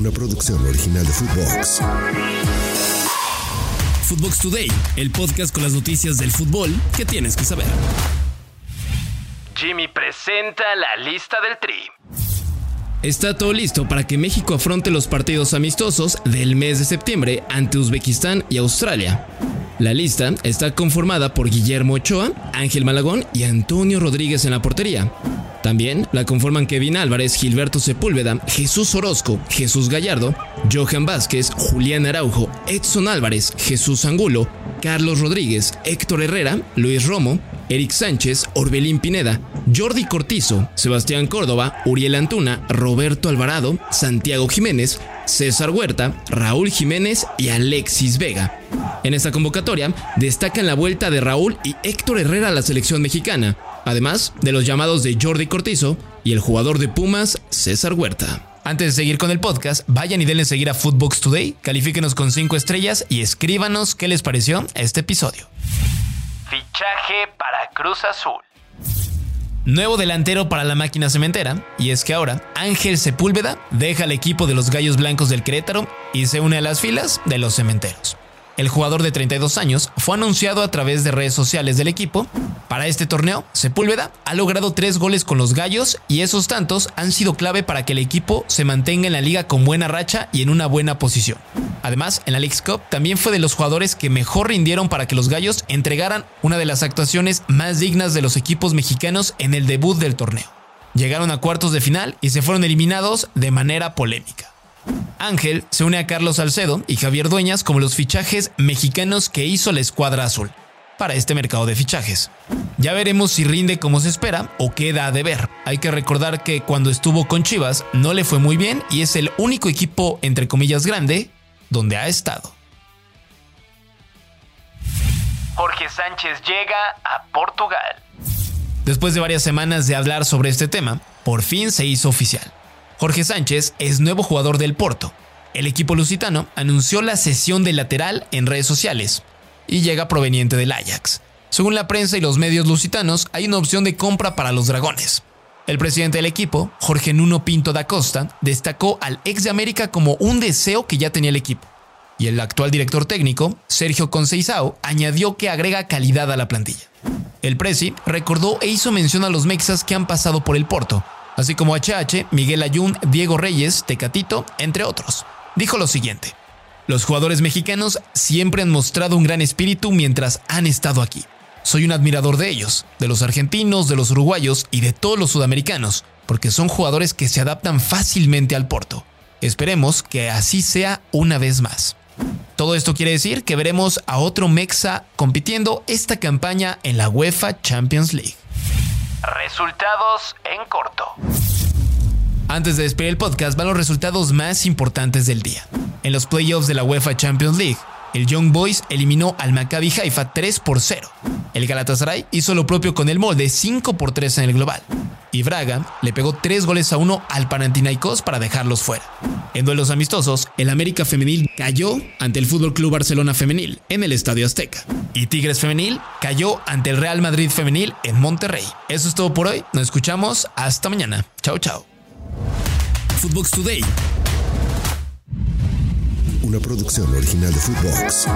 una producción original de Footbox. Footbox Today, el podcast con las noticias del fútbol que tienes que saber. Jimmy presenta la lista del Tri. Está todo listo para que México afronte los partidos amistosos del mes de septiembre ante Uzbekistán y Australia. La lista está conformada por Guillermo Ochoa, Ángel Malagón y Antonio Rodríguez en la portería. También la conforman Kevin Álvarez, Gilberto Sepúlveda, Jesús Orozco, Jesús Gallardo, Johan Vázquez, Julián Araujo, Edson Álvarez, Jesús Angulo, Carlos Rodríguez, Héctor Herrera, Luis Romo, Eric Sánchez, Orbelín Pineda, Jordi Cortizo, Sebastián Córdoba, Uriel Antuna, Roberto Alvarado, Santiago Jiménez, César Huerta, Raúl Jiménez y Alexis Vega. En esta convocatoria destacan la vuelta de Raúl y Héctor Herrera a la selección mexicana, además de los llamados de Jordi Cortizo y el jugador de Pumas, César Huerta. Antes de seguir con el podcast, vayan y denle seguir a Footbox Today, califíquenos con 5 estrellas y escríbanos qué les pareció este episodio. Fichaje para Cruz Azul. Nuevo delantero para la máquina cementera, y es que ahora Ángel Sepúlveda deja el equipo de los Gallos Blancos del Querétaro y se une a las filas de los cementeros. El jugador de 32 años fue anunciado a través de redes sociales del equipo. Para este torneo, Sepúlveda ha logrado tres goles con los Gallos y esos tantos han sido clave para que el equipo se mantenga en la liga con buena racha y en una buena posición. Además, en la League Cup también fue de los jugadores que mejor rindieron para que los Gallos entregaran una de las actuaciones más dignas de los equipos mexicanos en el debut del torneo. Llegaron a cuartos de final y se fueron eliminados de manera polémica. Ángel se une a Carlos Salcedo y Javier Dueñas como los fichajes mexicanos que hizo la escuadra azul para este mercado de fichajes. Ya veremos si rinde como se espera o queda de ver. Hay que recordar que cuando estuvo con Chivas no le fue muy bien y es el único equipo entre comillas grande donde ha estado. Jorge Sánchez llega a Portugal. Después de varias semanas de hablar sobre este tema, por fin se hizo oficial. Jorge Sánchez es nuevo jugador del Porto. El equipo lusitano anunció la cesión del lateral en redes sociales y llega proveniente del Ajax. Según la prensa y los medios lusitanos, hay una opción de compra para los dragones. El presidente del equipo, Jorge Nuno Pinto da Costa, destacó al ex de América como un deseo que ya tenía el equipo. Y el actual director técnico, Sergio Conceizao, añadió que agrega calidad a la plantilla. El presi recordó e hizo mención a los mexas que han pasado por el Porto, así como HH, Miguel Ayun, Diego Reyes, Tecatito, entre otros. Dijo lo siguiente. Los jugadores mexicanos siempre han mostrado un gran espíritu mientras han estado aquí. Soy un admirador de ellos, de los argentinos, de los uruguayos y de todos los sudamericanos, porque son jugadores que se adaptan fácilmente al Porto. Esperemos que así sea una vez más. Todo esto quiere decir que veremos a otro Mexa compitiendo esta campaña en la UEFA Champions League. Resultados en corto. Antes de despedir el podcast van los resultados más importantes del día. En los playoffs de la UEFA Champions League, el Young Boys eliminó al Maccabi Haifa 3 por 0. El Galatasaray hizo lo propio con el molde 5 por 3 en el global. Y Braga le pegó 3 goles a 1 al Panathinaikos para dejarlos fuera. En duelos amistosos, el América Femenil cayó ante el Fútbol Club Barcelona Femenil en el Estadio Azteca. Y Tigres Femenil cayó ante el Real Madrid Femenil en Monterrey. Eso es todo por hoy. Nos escuchamos hasta mañana. Chao, chao. Footbox Today. Una producción original de Footbox.